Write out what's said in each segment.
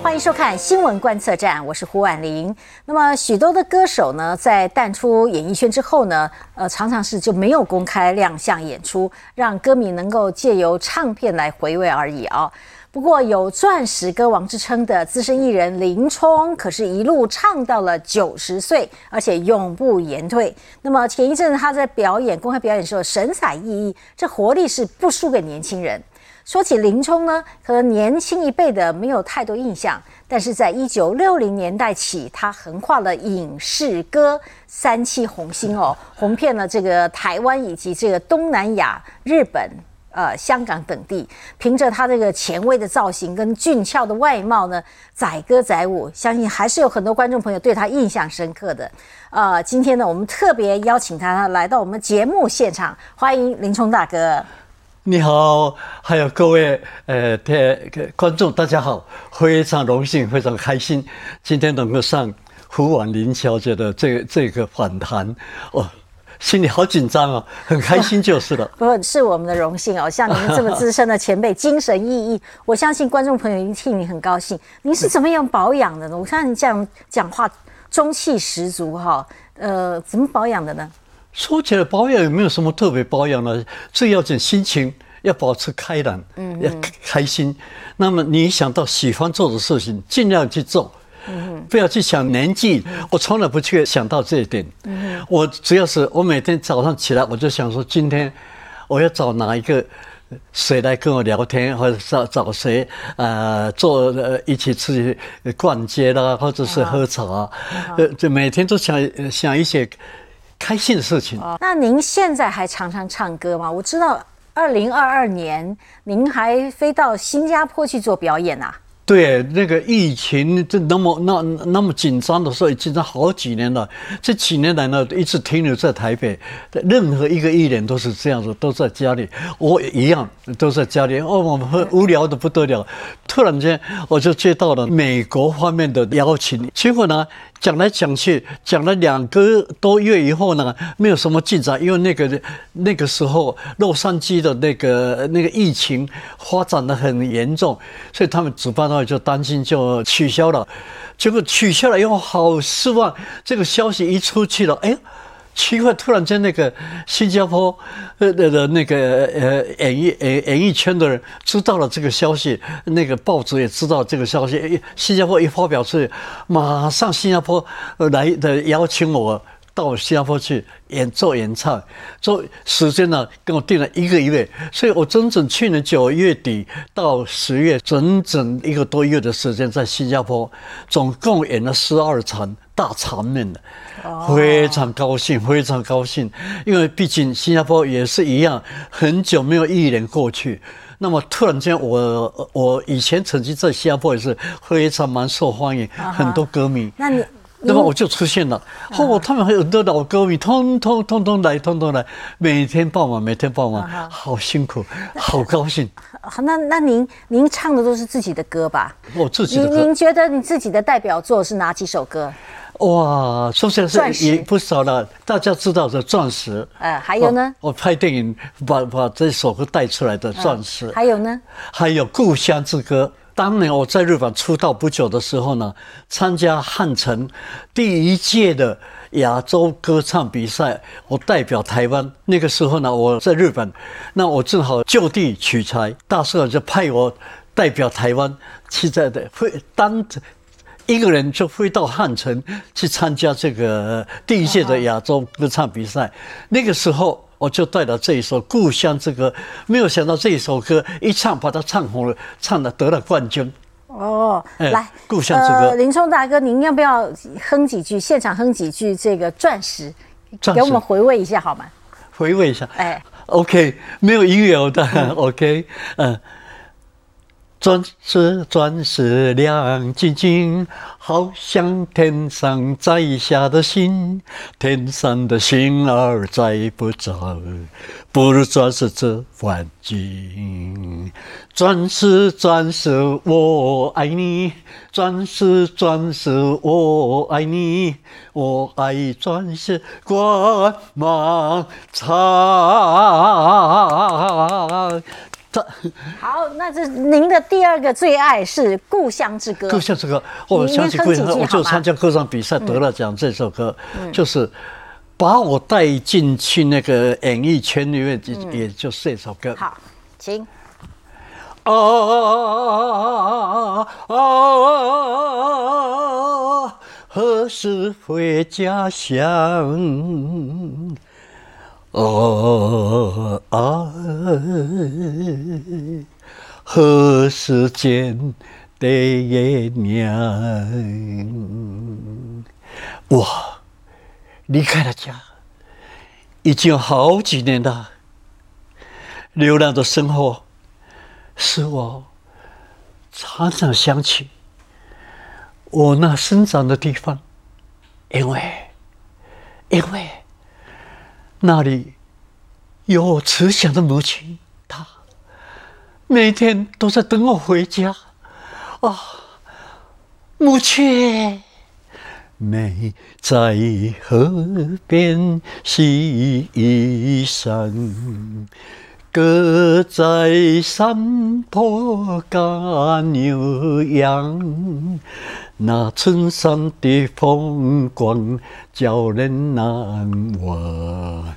欢迎收看新闻观测站，我是胡婉玲。那么许多的歌手呢，在淡出演艺圈之后呢，呃，常常是就没有公开亮相演出，让歌迷能够借由唱片来回味而已啊。不过有“钻石歌王”之称的资深艺人林冲，可是一路唱到了九十岁，而且永不言退。那么前一阵他在表演公开表演时候，神采奕奕，这活力是不输给年轻人。说起林冲呢，可能年轻一辈的没有太多印象，但是在一九六零年代起，他横跨了影视歌三栖红星哦，红遍了这个台湾以及这个东南亚、日本、呃香港等地。凭着他这个前卫的造型跟俊俏的外貌呢，载歌载舞，相信还是有很多观众朋友对他印象深刻的。呃，今天呢，我们特别邀请他来到我们节目现场，欢迎林冲大哥。你好，还有各位呃的观众，大家好，非常荣幸，非常开心，今天能够上胡婉玲小姐的这这个访谈，哦，心里好紧张哦，很开心就是了。不是我们的荣幸哦，像您这么资深的前辈，精神奕奕，我相信观众朋友一定替你很高兴。您是怎么样保养的呢？我看你这样讲话中气十足哈，呃，怎么保养的呢？说起来保养也没有什么特别保养的，最要紧心情要保持开朗，嗯，要开心。那么你想到喜欢做的事情，尽量去做，嗯，不要去想年纪。我从来不去想到这一点，嗯，我只要是我每天早上起来，我就想说，今天我要找哪一个谁来跟我聊天，或者找找谁啊做呃一起出去逛街啦，或者是喝茶，呃，就每天都想想一些。开心的事情。那您现在还常常唱歌吗？我知道，二零二二年您还飞到新加坡去做表演啊。对，那个疫情这那么那那么紧张的时候，紧张好几年了。这几年来呢，一直停留在台北。任何一个艺人都是这样子，都在家里。我一样都在家里。哦，我们很无聊的不得了。突然间，我就接到了美国方面的邀请。结果呢？讲来讲去，讲了两个多月以后呢，没有什么进展，因为那个那个时候洛杉矶的那个那个疫情发展的很严重，所以他们主办方就担心就取消了。结果取消了以后，好失望。这个消息一出去了，哎。奇怪，突然间那个新加坡呃的那个呃演艺演演艺圈的人知道了这个消息，那个报纸也知道这个消息，新加坡一发表出去，马上新加坡来的邀请我到新加坡去演做演唱，做时间呢跟我定了一个月，所以我整整去年九月底到十月，整整一个多月的时间在新加坡，总共演了十二场。大场面的。非常高兴，非常高兴，因为毕竟新加坡也是一样，很久没有艺人过去。那么突然间，我我以前曾经在新加坡也是非常蛮受欢迎，很多歌迷。那你那么我就出现了，哦，他们很多老歌迷，通通通通来，通通来，每天傍晚，每天傍晚，好辛苦，好高兴。好，那那您您唱的都是自己的歌吧？我自己的歌。您您觉得你自己的代表作是哪几首歌？哇，说起来是也不少了。大家知道的钻石，呃，还有呢？我拍电影把把这首歌带出来的钻石，还有呢？还有《故乡之歌》。当年我在日本出道不久的时候呢，参加汉城第一届的亚洲歌唱比赛，我代表台湾。那个时候呢，我在日本，那我正好就地取材，大社就派我代表台湾去在的会当。一个人就飞到汉城去参加这个第一届的亚洲歌唱比赛，那个时候我就带了这一首《故乡之歌》，没有想到这一首歌一唱把它唱红了，唱的得了冠军。哦，来《故乡之歌》，林冲大哥，您要不要哼几句？现场哼几句这个《钻石》，给我们回味一下好吗？回味一下，哎，OK，没有音乐的，OK，嗯。钻石，钻石亮晶晶，好像天上摘下的星。天上的星儿摘不着，不如钻石这环境。钻石，钻石，我爱你。钻石，钻石，我爱你。我爱钻石光芒灿。这好，那这您的第二个最爱是《故乡之歌》。故乡之歌，我您想起故乡，我就参加歌唱比赛得了奖。这首歌就是把我带进去那个演艺圈里面，也也就是这首歌。好，请。啊啊啊！何时回家乡？哦啊！何时见爹娘？我离开了家，已经有好几年了。流浪的生活，使我常常想起我那生长的地方，因为，因为那里有我慈祥的母亲，她每天都在等我回家。啊，母亲。没在河边洗衣裳，哥在山坡赶牛羊。那村上的风光叫人难忘。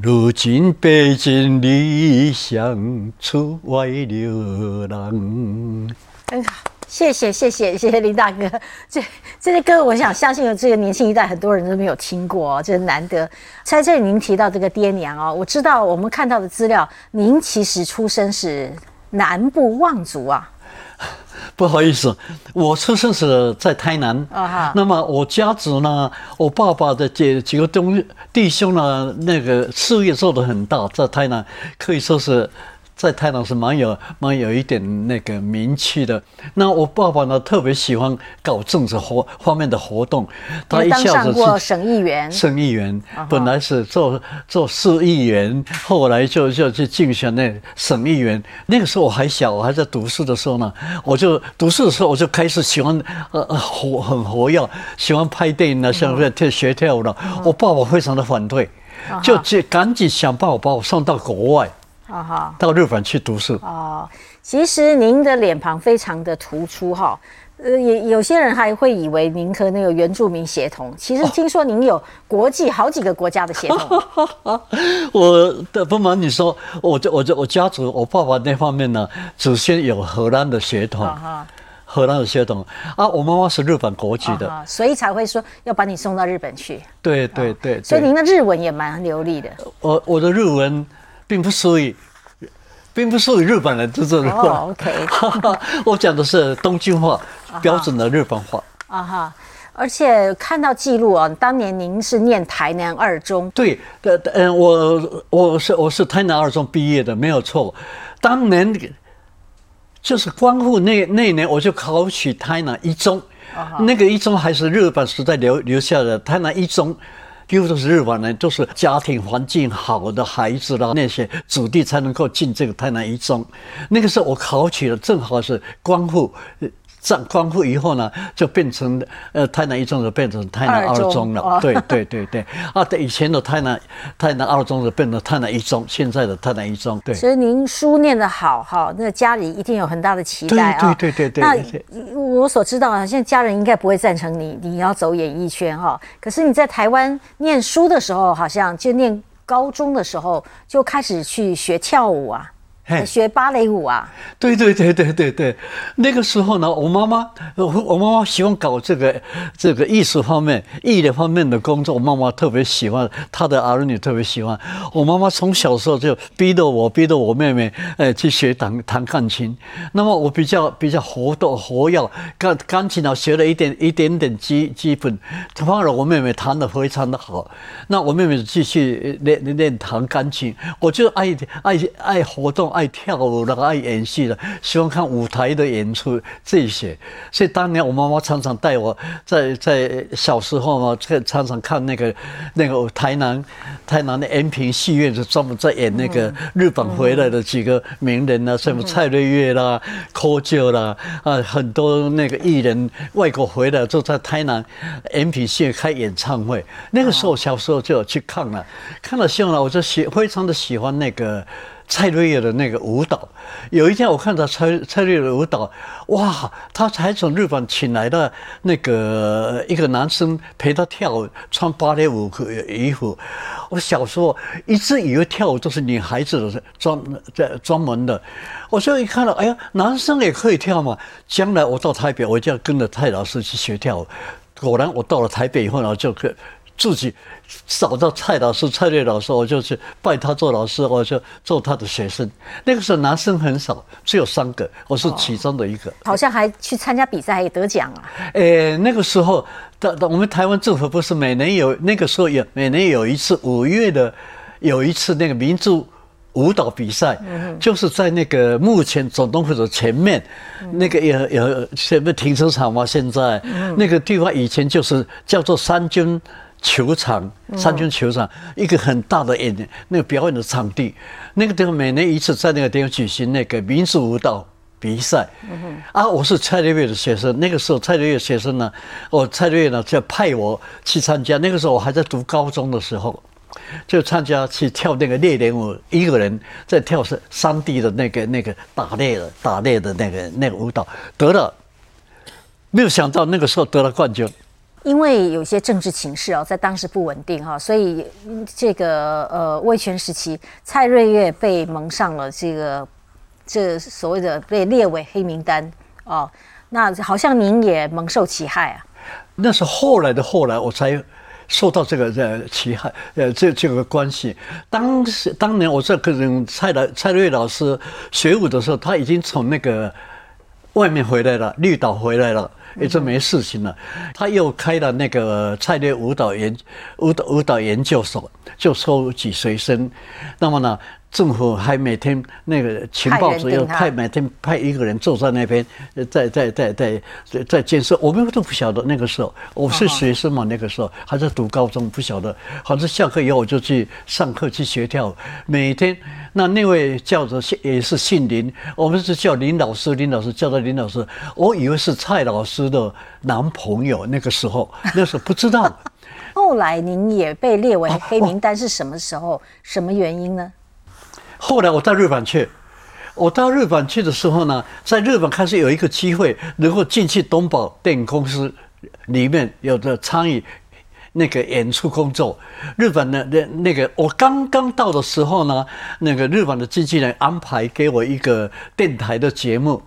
如今背井离乡出外流浪。很好，谢谢谢谢谢谢林大哥。这这些歌，我想相信这个年轻一代很多人都没有听过哦，这难得。在这里您提到这个爹娘哦，我知道我们看到的资料，您其实出生是南部望族啊。不好意思，我出生是在台南。啊哈那么我家族呢，我爸爸的几几个东弟兄呢，那个事业做得很大，在台南可以说是。在台南是蛮有蛮有一点那个名气的。那我爸爸呢，特别喜欢搞政治活方面的活动，他一当下子上过省议员，省议员本来是做做市议员，后来就就去竞选那省议员。那个时候我还小，我还在读书的时候呢，我就读书的时候我就开始喜欢呃呃活很活跃，喜欢拍电影啊，像嗯跳学跳舞的。我爸爸非常的反对，就就赶紧想办法把我送到国外，啊哈。到日本去读书。哦，其实您的脸庞非常的突出哈，呃，也有些人还会以为您和那个原住民协同，其实听说您有国际好几个国家的协同，我的不瞒你说，我就我就我家族，我爸爸那方面呢，祖先有荷兰的血统，啊荷兰的血统啊，我妈妈是日本国籍的，所以才会说要把你送到日本去，对对对对。所以您的日文也蛮流利的。我我的日文并不属于，并不属于日本人这种日文。哦，OK 我讲的是东京话，标准的日本话。啊哈，而且看到记录啊，当年您是念台南二中，对，呃，嗯，我我是我是台南二中毕业的，没有错。当年就是光复那那年，我就考取台南一中，那个一中还是日本时代留留下的。台南一中，几乎都是日本人，都是家庭环境好的孩子啦，那些子弟才能够进这个台南一中。那个时候我考取了，正好是光复。呃战光复以后呢，就变成呃台南一中就变成台南二二中中了。哦对对对对，啊，对，以前的台南台南二中就变成台南一中，现在的台南一中，对。所以您书念得好哈，那家里一定有很大的期待啊。对对对对那我所知道啊，现在家人应该不会赞成你你要走演艺圈哈。可是你在台湾念书的时候，好像就念高中的时候就开始去学跳舞啊，嘿学芭蕾舞啊。对对对对对对，那个时候呢，我妈妈，我我妈妈喜欢搞这个这个艺术方面、艺的方面的工作，我妈妈特别喜欢，她的儿女特别喜欢。我妈妈从小时候就逼着我，逼着我妹妹，呃，去学弹弹钢琴。那么我比较比较活动活跃，钢钢琴呢学了一点一点点基基本，反而我妹妹弹得非常的好。那我妹妹继续练练练弹钢琴，我就爱爱爱活动，爱跳舞的，爱演戏的，喜欢看舞台的演出这些。所以当年我妈妈常常带我在在小时候嘛，这常常看那个那个台南台南的延平戏院，就专门在演那个日本回来的几个名人啊，什么蔡瑞月啦、柯九啦啊，很多那个艺人外国回来就在台南延平戏院开演唱会。那个时候小时候就有去看了，看了戏后呢，我就喜非常的喜欢那个。蔡瑞月的那个舞蹈。有一天我看到蔡蔡瑞月的舞蹈，哇，他还从日本请来的那个一个男生陪他跳舞，穿芭蕾舞衣服。我小时候一直以为跳舞都是女孩子的专在专门的，我就一看到，哎呀，男生也可以跳嘛。将来我到台北，我就要跟着蔡老师去学跳舞。果然，我到了台北以后呢，就可自己找到蔡老师、蔡瑞老师，我就去拜他做老师，我就做他的学生。那个时候男生很少，只有三个，我是其中的一个。好像还去参加比赛，还得奖啊！诶，那个时候，的我们台湾政府不是每年有那个时候有每年有一次五月的有一次那个民族。舞蹈比赛就是在那个目前总统府的前面，那个有有什么停车场吗？现在那个地方以前就是叫做三军球场，三军球场一个很大的演那个表演的场地。那个地方每年一次在那个地方举行那个民族舞蹈比赛。啊，我是蔡瑞月的学生，那个时候蔡瑞月学生呢，我蔡瑞月呢就派我去参加。那个时候我还在读高中的时候。就参加去跳那个猎人舞，一个人在跳是山地的那个那个打猎的打猎的那个那个舞蹈，得了，没有想到那个时候得了冠军。因为有些政治情势哦，在当时不稳定哈，所以这个呃威权时期，蔡瑞月被蒙上了这个这所谓的被列为黑名单哦。那好像您也蒙受其害啊？那是后来的后来，我才。受到这个呃其害呃这这个关系，当时当年我在跟蔡老蔡瑞老师学武的时候，他已经从那个外面回来了，绿岛回来了，也就没事情了。他又开了那个蔡烈舞蹈研舞蹈舞蹈研究所，就收集学生。那么呢？政府还每天那个情报组又派每天派一个人坐在那边，在在在在在监视。我们都不晓得那个时候，我是学生嘛，那个时候还在读高中，不晓得。反正下课以后我就去上课去学跳舞。每天那那位叫做也是姓林，我们是叫林老师，林老师叫他林老师。我以为是蔡老师的男朋友，那个时候 那时候不知道。后来您也被列为黑名单，是什么时候？什么原因呢？后来我到日本去，我到日本去的时候呢，在日本开始有一个机会能够进去东宝电影公司里面有的参与那个演出工作。日本的那那个我刚刚到的时候呢，那个日本的经纪人安排给我一个电台的节目，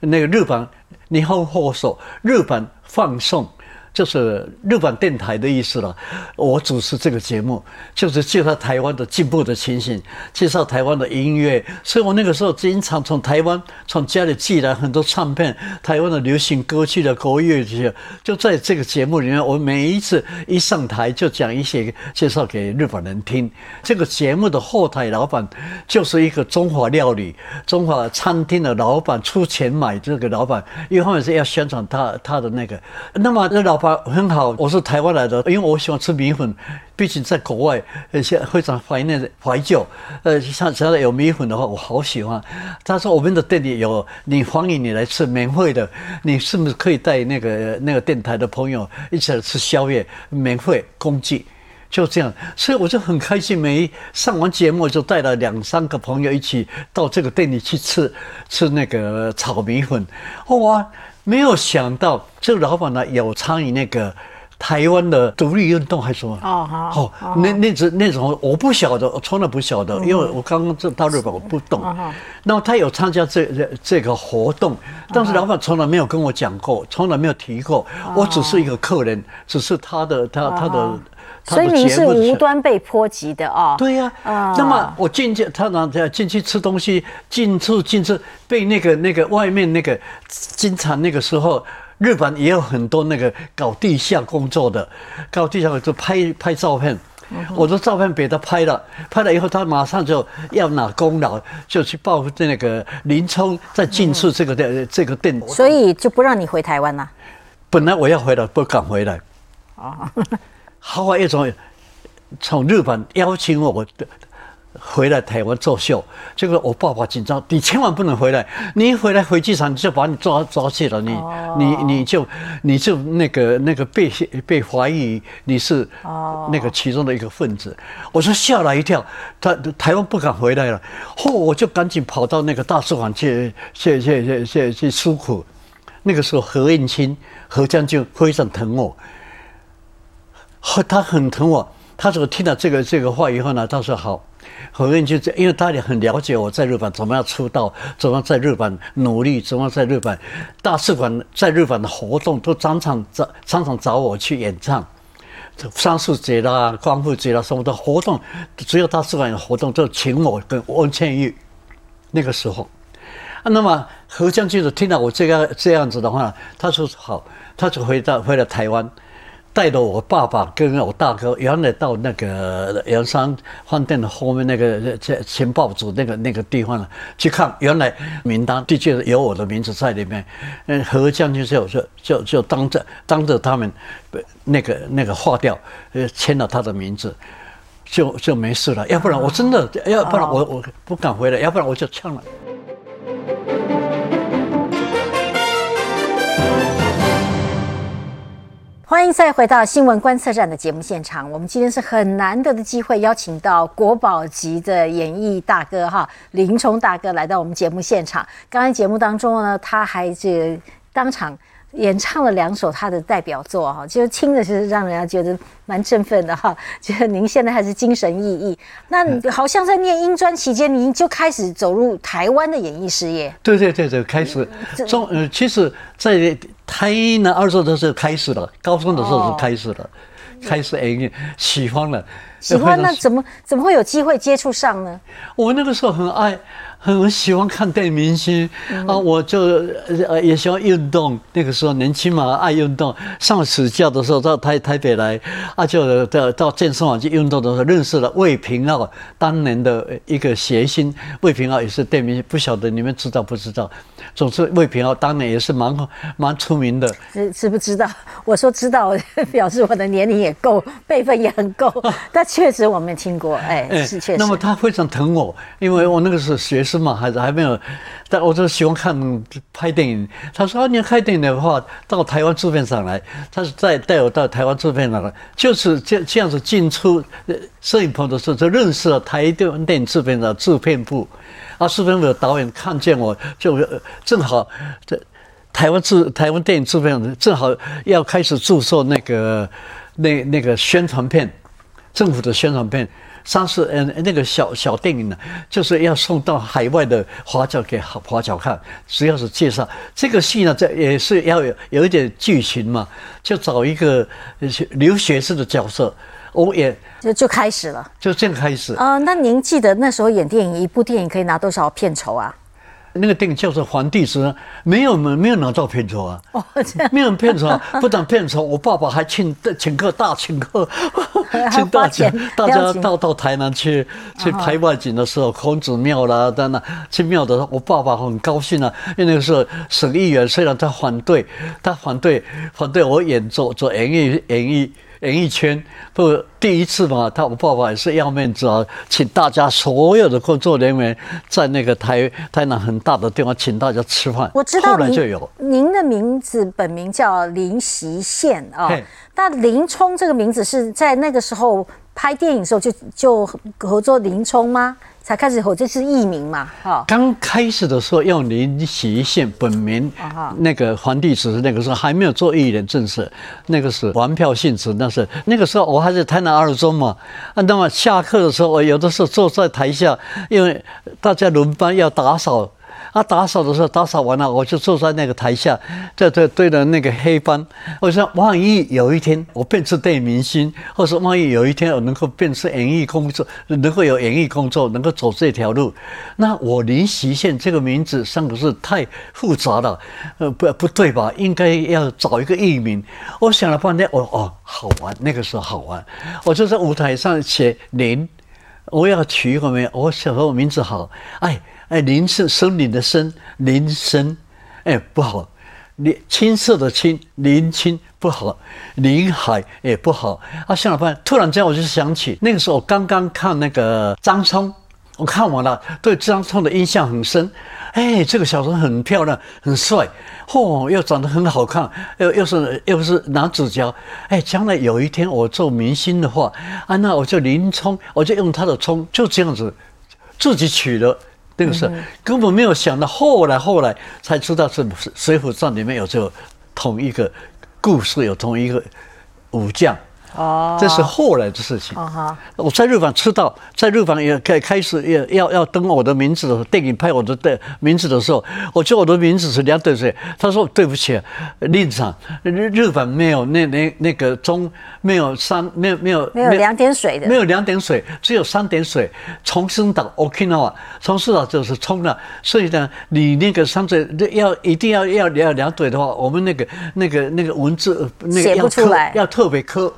那个日本你后后说，日本放送。就是日本电台的意思了。我主持这个节目，就是介绍台湾的进步的情形，介绍台湾的音乐。所以我那个时候经常从台湾从家里寄来很多唱片，台湾的流行歌曲的国乐这些。就在这个节目里面，我每一次一上台就讲一些介绍给日本人听。这个节目的后台老板就是一个中华料理、中华餐厅的老板，出钱买这个老板，一方面是要宣传他他的那个。那么那老很好，我是台湾来的，因为我喜欢吃米粉，毕竟在国外，而且非常怀念怀旧。呃，像只要有米粉的话，我好喜欢。他说我们的店里有，你欢迎你来吃，免费的，你是不是可以带那个那个电台的朋友一起来吃宵夜，免费公祭，就这样。所以我就很开心，每上完节目就带了两三个朋友一起到这个店里去吃吃那个炒米粉，哇！没有想到，这个老板呢有参与那个台湾的独立运动，还是什么？哦好，那那种那种我不晓得，我从来不晓得，因为我刚刚这到日本我不懂。那么他有参加这这这个活动，但是老板从来没有跟我讲过，从来没有提过，我只是一个客人，只是他的他他的。所以你是无端被波及的啊？对呀，那么我进去，他让进去吃东西，进出进出被那个那个外面那个经常那个时候，日本也有很多那个搞地下工作的，搞地下工作拍拍照片，我的照片被他拍了，拍了以后他马上就要拿功劳，就去报那个林冲在进出这个的这个店，所以就不让你回台湾了。本来我要回来，不敢回来。啊。好一种从日本邀请我，回来台湾作秀，结果我爸爸紧张，你千万不能回来，你一回来回机场就把你抓抓去了，你、你你就你就那个那个被被怀疑你是那个其中的一个分子，我说吓了一跳，他台湾不敢回来了，嚯，我就赶紧跑到那个大使馆去去去去去去诉苦，那个时候何应钦何将军非常疼我，和他很疼我，他说听到这个这个话以后呢，他说好。何应钦就因为他也很了解我在日本怎么样出道，怎么样在日本努力，怎么样在日本大使馆在日本的活动都常常找常常找我去演唱，双树节啦、光复节啦什么的活动，只有大使馆有活动就请我跟温倩玉。那个时候，那么何将军就听到我这个这样子的话，他说好，他就回到回了台湾。带着我爸爸跟我大哥，原来到那个阳山饭店的后面那个情报组那个那个地方了，去看原来名单的确有我的名字在里面。嗯，何将军就就就就当着当着他们那个那个划掉，呃，签了他的名字，就就没事了。要不然我真的，要不然我我不敢回来，要不然我就呛了。欢迎再回到新闻观测站的节目现场。我们今天是很难得的机会，邀请到国宝级的演艺大哥哈林冲大哥来到我们节目现场。刚才节目当中呢，他还这当场演唱了两首他的代表作哈，就是听着是让人家觉得蛮振奋的哈。觉得您现在还是精神奕奕。那好像在念英专期间，您就开始走入台湾的演艺事业。对对对对，开始中呃，其实在。台南二十的时候开始了，高中的时候就开始了，开始哎喜欢了，喜欢那怎么怎么会有机会接触上呢？我那个时候很爱。很喜欢看电影明星啊，我就呃也喜欢运动。那个时候年轻嘛，爱运动。上暑假的时候到台台北来啊，就到到健身房去运动的时候，认识了魏平傲，当年的一个谐星。魏平傲也是电影明星，不晓得你们知道不知道？总之，魏平傲当年也是蛮蛮出名的。知知不知道？我说知道，表示我的年龄也够，辈分也很够。但确实我没听过，哎，是确实。那么他非常疼我，因为我那个时候学。是嘛？还是还没有，但我就喜欢看拍电影。他说：“啊，你要拍电影的话，到台湾制片厂来。”他是带带我到台湾制片厂来，就是这这样子进出摄影棚的时候，就认识了台电电影制片的制片部。啊，制片部的导演看见我就正好在台湾制台湾电影制片厂正好要开始注册那个那那个宣传片，政府的宣传片。上次嗯，那个小小电影呢，就是要送到海外的华侨给华侨看，主要是介绍这个戏呢，这也是要有有一点剧情嘛，就找一个留学生的角色，我也就就开始了，就这样开始啊。那您记得那时候演电影，一部电影可以拿多少片酬啊？那个电影叫做《皇帝之恩》，没有没没有拿到片酬啊，没有片酬，不但片酬，我爸爸还请请客大请客，请大家，大家到到台南去去拍外景的时候，孔子庙啦，在那去庙的时候，我爸爸很高兴啊，因为那个时候省议员虽然他反对，他反对反对我演做做演艺演艺。演艺圈不第一次嘛，他我爸爸也是要面子啊，请大家所有的工作人员在那个台台南很大的地方请大家吃饭。我知道，后来就有您的名字本名叫林习宪啊，那林冲这个名字是在那个时候拍电影的时候就就合作林冲吗？才开始火，这是艺名嘛？哈，刚开始的时候用林习宪本名，那个皇帝只是那个时候还没有做艺人正式，那个是玩票性质。那是那个时候我还在台南二中嘛，啊，那么下课的时候，我有的时候坐在台下，因为大家轮班要打扫。啊，打扫的时候打扫完了，我就坐在那个台下，在在对着那个黑板。我说，万一有一天我变成电影明星，或者万一有一天我能够变成演艺工作，能够有演艺工作，能够走这条路，那我林习宪这个名字三个是太复杂了，呃，不不对吧？应该要找一个艺名。我想了半天，我哦，好玩，那个时候好玩。我就在舞台上写林，我要取一个名，我想说我名字好，哎。哎，林是森林的森，林森，哎不好，林青色的青，林青不好，林海也不好。啊，想了半，突然间我就想起那个时候刚刚看那个张聪我看完了，对张聪的印象很深。哎，这个小生很漂亮，很帅，嚯，又长得很好看，又又是又是男主角。哎，将来有一天我做明星的话，啊，那我就林冲，我就用他的冲，就这样子，自己取了。那个是根本没有想到，后来后来才知道是《水浒传》里面有这个同一个故事，有同一个武将。哦，这是后来的事情。哦哈，我在日本吃到，在日本也开开始也要要登我的名字的电影拍我的的名字的时候，我叫我的名字是两点水。他说对不起，令长，日日本没有那那那个中没有三没有没有没有两点水的，没有两点水，只有三点水。重生岛 Okinawa，重生岛就是冲了。所以呢，你那个三点要一定要要要两点的话，我们那个那个那个文字那个要刻要特别刻。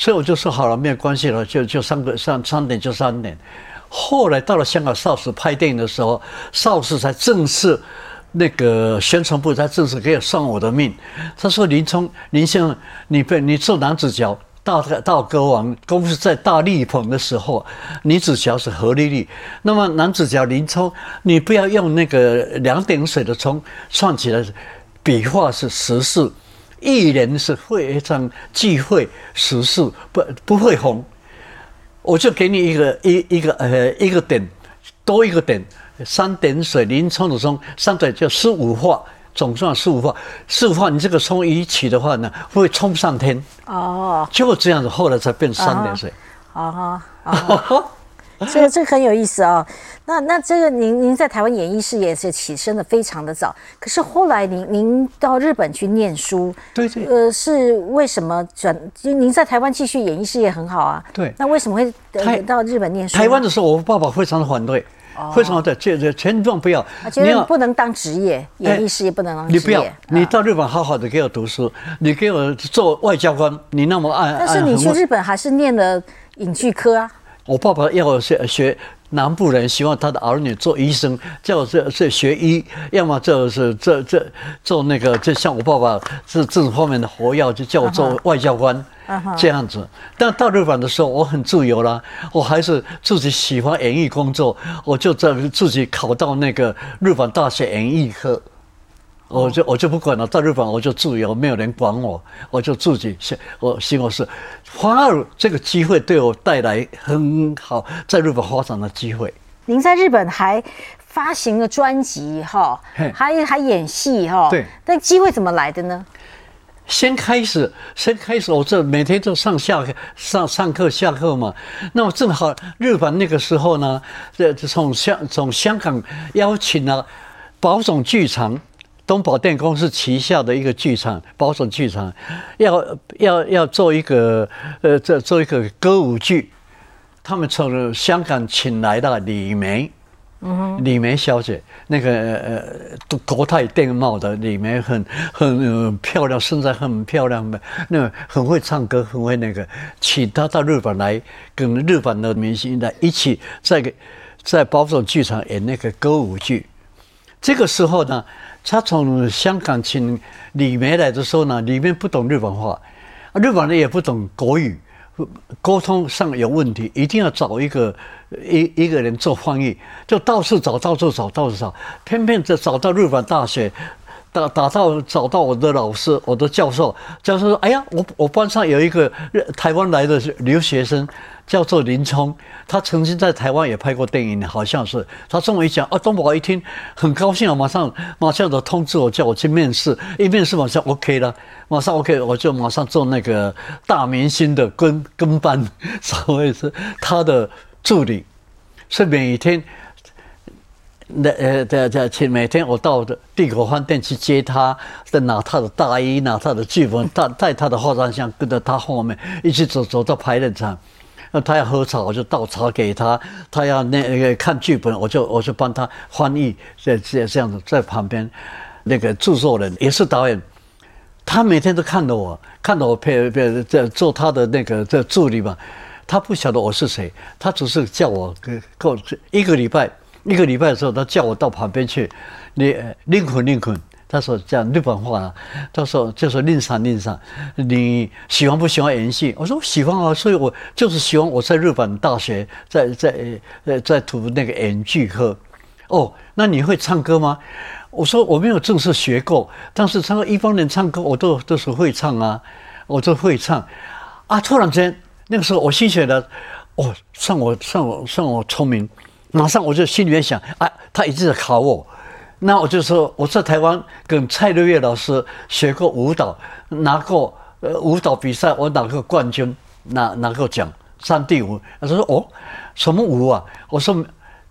所以我就说好了，没有关系了，就就三个三三点就三点。后来到了香港邵氏拍电影的时候，邵氏才正式那个宣传部才正式给我算我的命。他说：“林冲，林先生，你被你做男主角，大大歌王公司在大力捧的时候，女主角是何丽丽。那么男主角林冲，你不要用那个两点水的冲，算起来笔画是十四。”艺人是非常忌讳时事，不不会红。我就给你一个一一个呃一个点，多一个点，三点水林冲的冲，三点就十五画，总算十五画，十五画你这个冲一起的话呢，会冲上天。哦，就这样子，后来才变三点水。啊哈。这个这个很有意思啊，那那这个您您在台湾演艺事业是起身的非常的早，可是后来您您到日本去念书，对对，呃，是为什么转？您在台湾继续演艺事业很好啊，对，那为什么会到日本念书？台湾的时候，我爸爸非常的反对，非常的这这全状不要，觉得不能当职业，演艺事业不能当职业。你不要，你到日本好好的给我读书，你给我做外交官，你那么爱，但是你去日本还是念了影剧科啊。我爸爸要我学学南部人，希望他的儿女做医生，叫我这这学医，要么就是这这做那个，就像我爸爸这这种方面的活药，就叫我做外交官这样子。但到日本的时候，我很自由了，我还是自己喜欢演艺工作，我就在自己考到那个日本大学演艺科。我就我就不管了，到日本我就自由，没有人管我，我就自己想，我行我事，反而这个机会对我带来很好在日本发展的机会。您在日本还发行了专辑哈，还还演戏哈，对，那机会怎么来的呢？先开始，先开始，我这每天都上下上上课下课嘛，那么正好日本那个时候呢，这从香从香港邀请了宝冢剧场。东宝电公司旗下的一个剧场，保守剧场，要要要做一个呃，这做一个歌舞剧。他们从香港请来的李梅，嗯，李梅小姐，那个呃国泰电贸的李梅，很很漂亮，身材很漂亮的，那很会唱歌，很会那个，请她到日本来，跟日本的明星来一起在在保守剧场演那个歌舞剧。这个时候呢。他从香港请李梅来的时候呢，李梅不懂日本话，日本人也不懂国语，沟通上有问题，一定要找一个一一个人做翻译，就到处找，到处找，到处找，偏偏就找到日本大学。打打到找到我的老师，我的教授，教授说：“哎呀，我我班上有一个台湾来的留学生，叫做林冲，他曾经在台湾也拍过电影，好像是。他这么一讲，啊，东宝一听很高兴啊，马上马上的通知我，叫我去面试。一面试马上 OK 了，马上 OK，我就马上做那个大明星的跟跟班，所谓是他的助理，是每天。”那呃，在在去每天我到的帝国饭店去接他，再拿他的大衣，拿他的剧本，带带他的化妆箱，跟着他后面一起走走到排练场。那他要喝茶，我就倒茶给他；他要那个看剧本，我就我就帮他翻译。这这这样子在旁边，那个制作人也是导演，他每天都看着我，看着我配配在做他的那个这助理嘛。他不晓得我是谁，他只是叫我跟过一个礼拜。一个礼拜的时候，他叫我到旁边去，你林肯林肯，他说讲日本话啊，他说就说令上令上，你喜欢不喜欢演戏？我说我喜欢啊，所以我就是喜欢我在日本大学在在呃在读那个演剧课。哦，那你会唱歌吗？我说我没有正式学过，但是唱一般人唱歌我都都是会唱啊，我都会唱。啊，突然间那个时候我心血的，哦，算我算我算我聪明，马上我就心里面想，啊，他一直在考我。那我就说我在台湾跟蔡瑞月老师学过舞蹈，拿过呃舞蹈比赛，我拿过冠军，拿拿过奖，三地舞。他说哦，什么舞啊？我说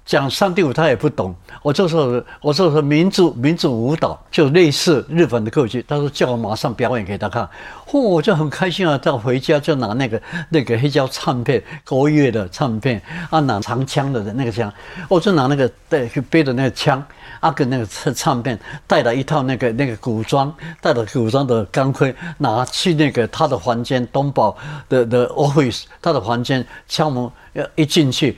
讲三地舞他也不懂，我就说我就说民族民族舞蹈就类似日本的歌剧。他说叫我马上表演给他看，嚯，我就很开心啊！到回家就拿那个 那个黑胶唱片，国乐的唱片啊，拿长枪的那个枪，我就拿那个带去背的那个枪。阿根那个唱唱片，带了一套那个那个古装，带了古装的钢盔，拿去那个他的房间，东宝的的 office，他的房间敲门，要一进去，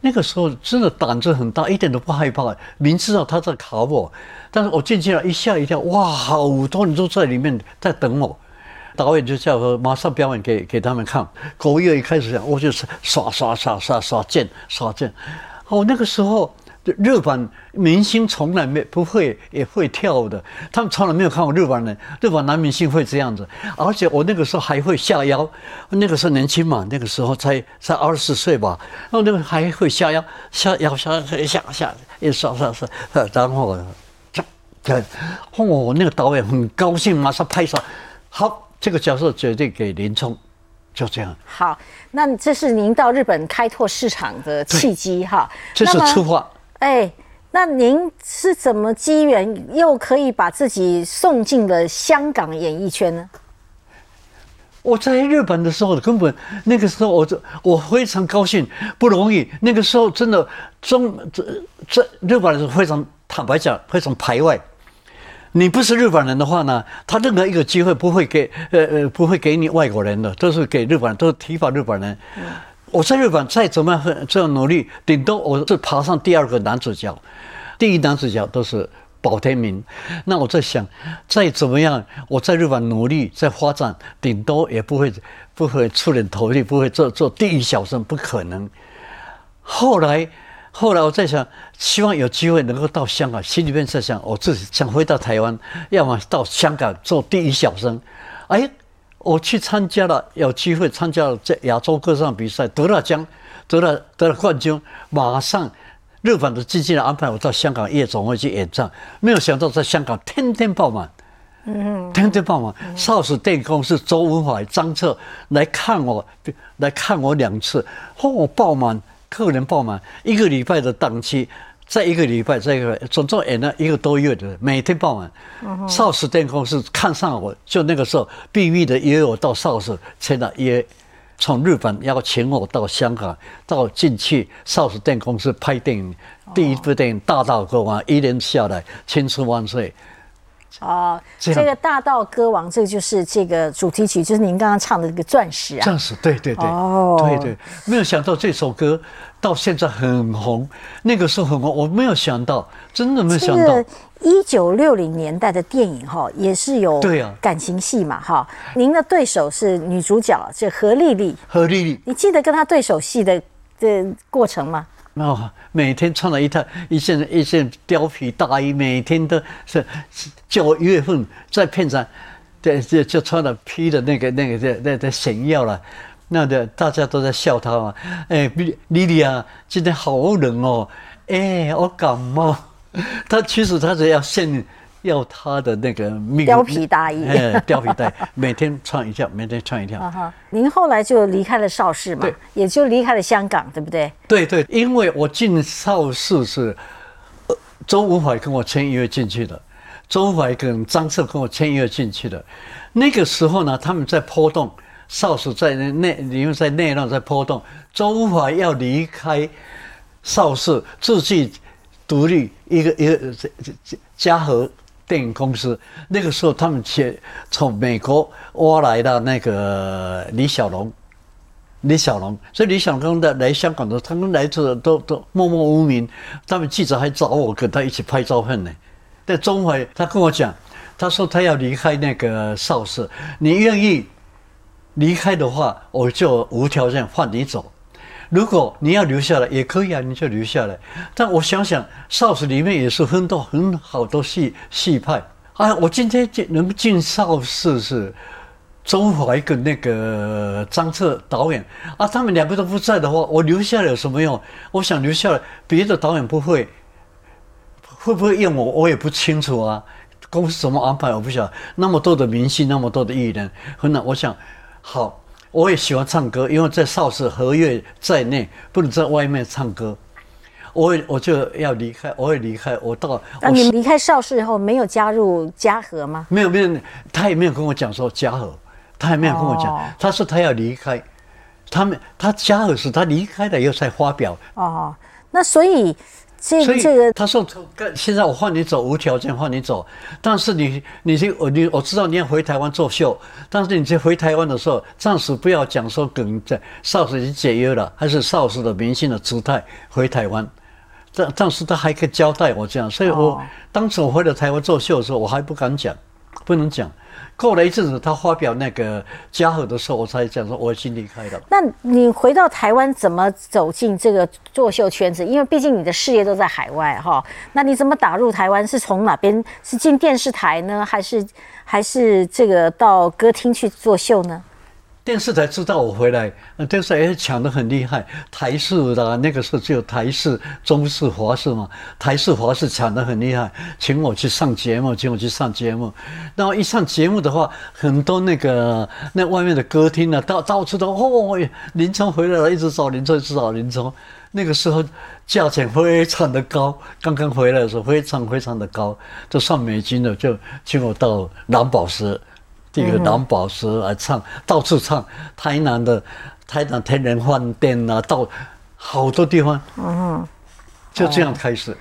那个时候真的胆子很大，一点都不害怕，明知道他在考我，但是我进去了一吓一跳，哇，好多人都在里面在等我，导演就叫我马上表演给给他们看，国乐一开始讲，我就是耍耍耍耍耍剑耍剑，哦，那个时候。日本明星从来没不会也会跳舞的，他们从来没有看过日本人，日本男明星会这样子。而且我那个时候还会下腰，那个时候年轻嘛，那个时候才才二十岁吧，然后那个还会下腰，下腰下下下一刷刷刷，然后这这，哦，那个导演很高兴，马上拍手，好，这个角色决定给林冲，就这样。好，那这是您到日本开拓市场的契机哈，这是出发。哎，那您是怎么机缘又可以把自己送进了香港演艺圈呢？我在日本的时候，根本那个时候，我我非常高兴，不容易。那个时候真的中这这日本人是非常坦白讲，非常排外。你不是日本人的话呢，他任何一个机会不会给呃呃不会给你外国人的，都是给日本人，都是提拔日本人。我在日本再怎么样这样努力，顶多我是爬上第二个男主角，第一男主角都是宝天明。那我在想，再怎么样，我在日本努力在发展，顶多也不会不会出人头地，不会做做第一小生，不可能。后来，后来我在想，希望有机会能够到香港，心里面在想，我自己想回到台湾，要么到香港做第一小生。哎。我去参加了，有机会参加了在亚洲歌唱比赛，得了奖，得了得了冠军。马上日本的经纪人安排我到香港夜总会去演唱，没有想到在香港天天爆满，嗯，天天爆满。邵氏电工是周文怀、张彻来看我，来看我两次，嚯，爆满，客人爆满，一个礼拜的档期。在一个礼拜，在一个总共演了一个多月的，每天傍晚，邵氏电工是看上我，就那个时候秘密的约我到邵氏签了约，从日本邀请我到香港，到进去邵氏电公司拍电影，第一部电影《大道歌王》，一年下来千秋万岁。哦，这个《大道歌王》这个就是这个主题曲，就是您刚刚唱的这个钻石啊。钻石，对对对，哦，对对，没有想到这首歌到现在很红，那个时候很红，我没有想到，真的没有想到。一九六零年代的电影哈，也是有对啊感情戏嘛哈。您的对手是女主角，是何丽丽。何丽丽，你记得跟她对手戏的的过程吗？哦，每天穿了一套一件一件貂皮大衣，每天都是九月份在片场，对，就就穿了披的那个那个那那的显耀了，那的大家都在笑他嘛。哎，莉莉啊，今天好冷哦，哎，我感冒。他其实他是要炫。要他的那个貂皮大衣，哎，貂皮大衣，每天穿一条，每天穿一条。哈，您后来就离开了邵氏嘛？对，也就离开了香港，对不对？对对，因为我进邵氏是周文怀跟我签约进去的，周文怀跟张彻跟我签约进去的。那个时候呢，他们在波动，邵氏在内，因为在内乱在波动，周文怀要离开邵氏，自己独立一个一个这这嘉禾。电影公司那个时候，他们去从美国挖来的那个李小龙，李小龙，所以李小龙的来香港的，他们来自都都默默无名。他们记者还找我跟他一起拍照片呢，在中华，他跟我讲，他说他要离开那个邵氏，你愿意离开的话，我就无条件放你走。如果你要留下来也可以啊，你就留下来。但我想想，邵氏里面也是很多很好的戏戏派啊。我今天进能进邵氏是周怀跟那个张彻导演啊，他们两个都不在的话，我留下来有什么用？我想留下来，别的导演不会。会不会用我？我也不清楚啊。公司怎么安排，我不晓得。那么多的明星，那么多的艺人，很难。我想，好，我也喜欢唱歌，因为在邵氏合约在内，不能在外面唱歌。我我就要离开，我也离开。我到那你离开邵氏以后，没有加入嘉禾吗？没有，没有，他也没有跟我讲说嘉禾，他也没有跟我讲。他说他要离开，他们他嘉禾是他离开了以后才发表。哦，那所以。所以这个他说，现在我换你走，无条件换你走。但是你，你去我你我知道你要回台湾作秀，但是你这回台湾的时候，暂时不要讲说跟在邵氏已经解约了，还是邵氏的明星的姿态回台湾。但但是他还可以交代我这样，所以我当时我回到台湾作秀的时候，我还不敢讲，不能讲。过了一阵子，他发表那个嘉禾的时候，我才讲说我已经离开了。那你回到台湾怎么走进这个作秀圈子？因为毕竟你的事业都在海外哈。那你怎么打入台湾？是从哪边？是进电视台呢，还是还是这个到歌厅去作秀呢？电视台知道我回来，电视台抢得很厉害。台视的那个时候只有台视、中视、华视嘛，台视、华视抢得很厉害，请我去上节目，请我去上节目。然后一上节目的话，很多那个那外面的歌厅呢，到到处都哦，林冲回来了，一直找林冲，一直找林冲。那个时候价钱非常的高，刚刚回来的时候非常非常的高，都上美金的，就请我到蓝宝石。这个蓝宝石来唱，到处唱，台南的台南天人饭店啊，到好多地方，嗯，就这样开始。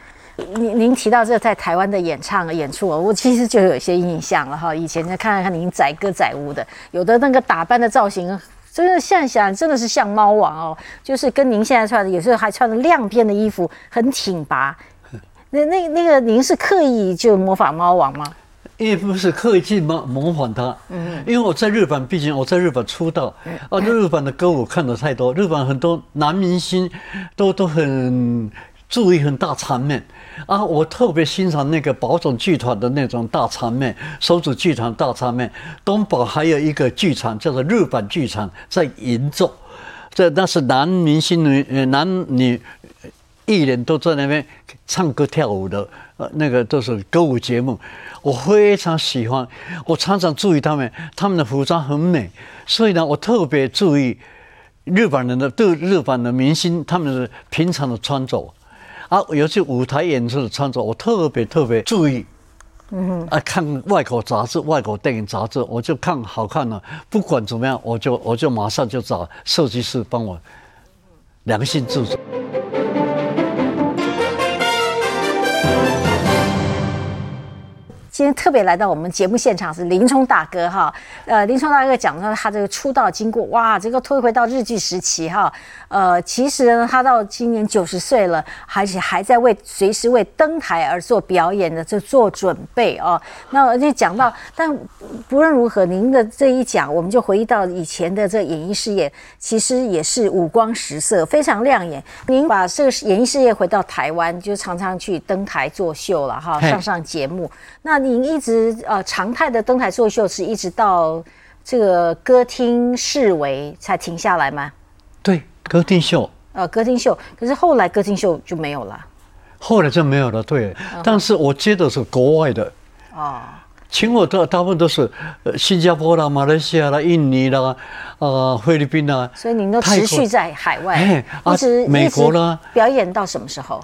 您您提到这在台湾的演唱演出，我其实就有一些印象了哈。以前在看看您载歌载舞的，有的那个打扮的造型，真的像想真的是像猫王哦，就是跟您现在穿的，有时候还穿着亮片的衣服，很挺拔。那那那个您是刻意就模仿猫王吗？也不是刻意去模模仿他，嗯，因为我在日本，毕竟我在日本出道，啊，日本的歌舞看的太多，日本很多男明星都都很注意很大场面，啊，我特别欣赏那个宝冢剧团的那种大场面，手指剧团大场面，东宝还有一个剧场叫做日本剧场在银座，这那是男明星女呃男女艺人都在那边唱歌跳舞的，呃，那个都是歌舞节目。我非常喜欢，我常常注意他们，他们的服装很美，所以呢，我特别注意日本人的对日本的明星他们的平常的穿着，啊，尤其舞台演出的穿着，我特别特别注意。嗯哼，啊，看外国杂志、外国电影杂志，我就看好看了，不管怎么样，我就我就马上就找设计师帮我良心制作。今天特别来到我们节目现场是林冲大哥哈，呃，林冲大哥讲到他这个出道经过，哇，这个推回到日剧时期哈，呃，其实呢，他到今年九十岁了，而且还在为随时为登台而做表演的，这做准备哦。那而且讲到，但不论如何，您的这一讲，我们就回忆到以前的这演艺事业，其实也是五光十色，非常亮眼。您把这个演艺事业回到台湾，就常常去登台作秀了哈，上上节目。那你。您一直呃常态的登台作秀，是一直到这个歌厅视为才停下来吗？对，歌厅秀。呃，歌厅秀，可是后来歌厅秀就没有了。后来就没有了，对。但是我接的是国外的。哦。请我的大部分都是呃新加坡啦、马来西亚啦、印尼啦、呃菲律宾啦。所以您都持续在海外，一直美国啦。表演到什么时候？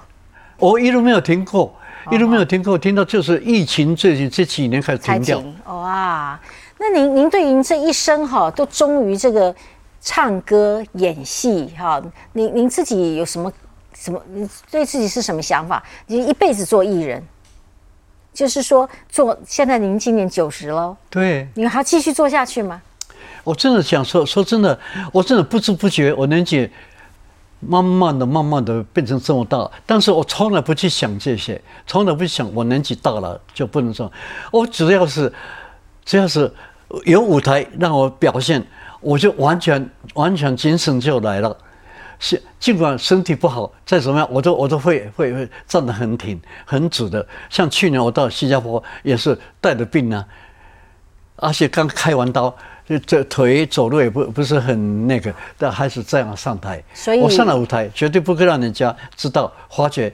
我一路没有停过。一路没有听过，听到就是疫情最近这几年开始停掉。哇，那您您对您这一生哈都忠于这个唱歌演戏哈，您您自己有什么什么？你对自己是什么想法？你一辈子做艺人，就是说做。现在您今年九十了，对，你还继续做下去吗？我真的想说说真的，我真的不知不觉我年纪慢慢的、慢慢的变成这么大，但是我从来不去想这些，从来不想我年纪大了就不能做。我只要是，只要是有舞台让我表现，我就完全、完全精神就来了。是，尽管身体不好，再怎么样，我都我都会会会站得很挺、很直的。像去年我到新加坡也是带着病啊，而且刚开完刀。就这腿走路也不不是很那个，但还是这样上台。所以我上了舞台，绝对不会让人家知道发觉，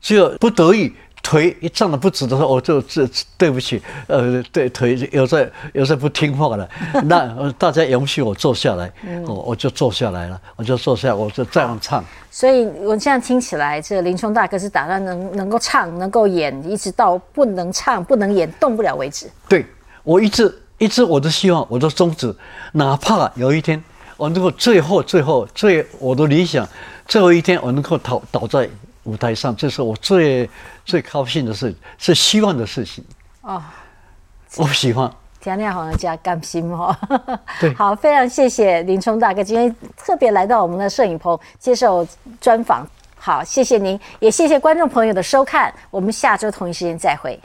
只有不得已腿一站得不直的时候，我就这对不起，呃，对腿有在有在不听话了，那大家允许我坐下来，我我就坐下来了，我就坐下，我就这样唱。所以我现在听起来，这林冲大哥是打算能能够唱，能够演，一直到不能唱、不能演、动不了为止。对我一直。一直我都希望，我的宗旨，哪怕有一天我能够最后、最后、最我的理想，最后一天我能够倒倒在舞台上，这是我最最高兴的事，是希望的事情。哦，我喜欢。天亮好像加甘心哦。对，好，非常谢谢林冲大哥今天特别来到我们的摄影棚接受专访。好，谢谢您，也谢谢观众朋友的收看，我们下周同一时间再会。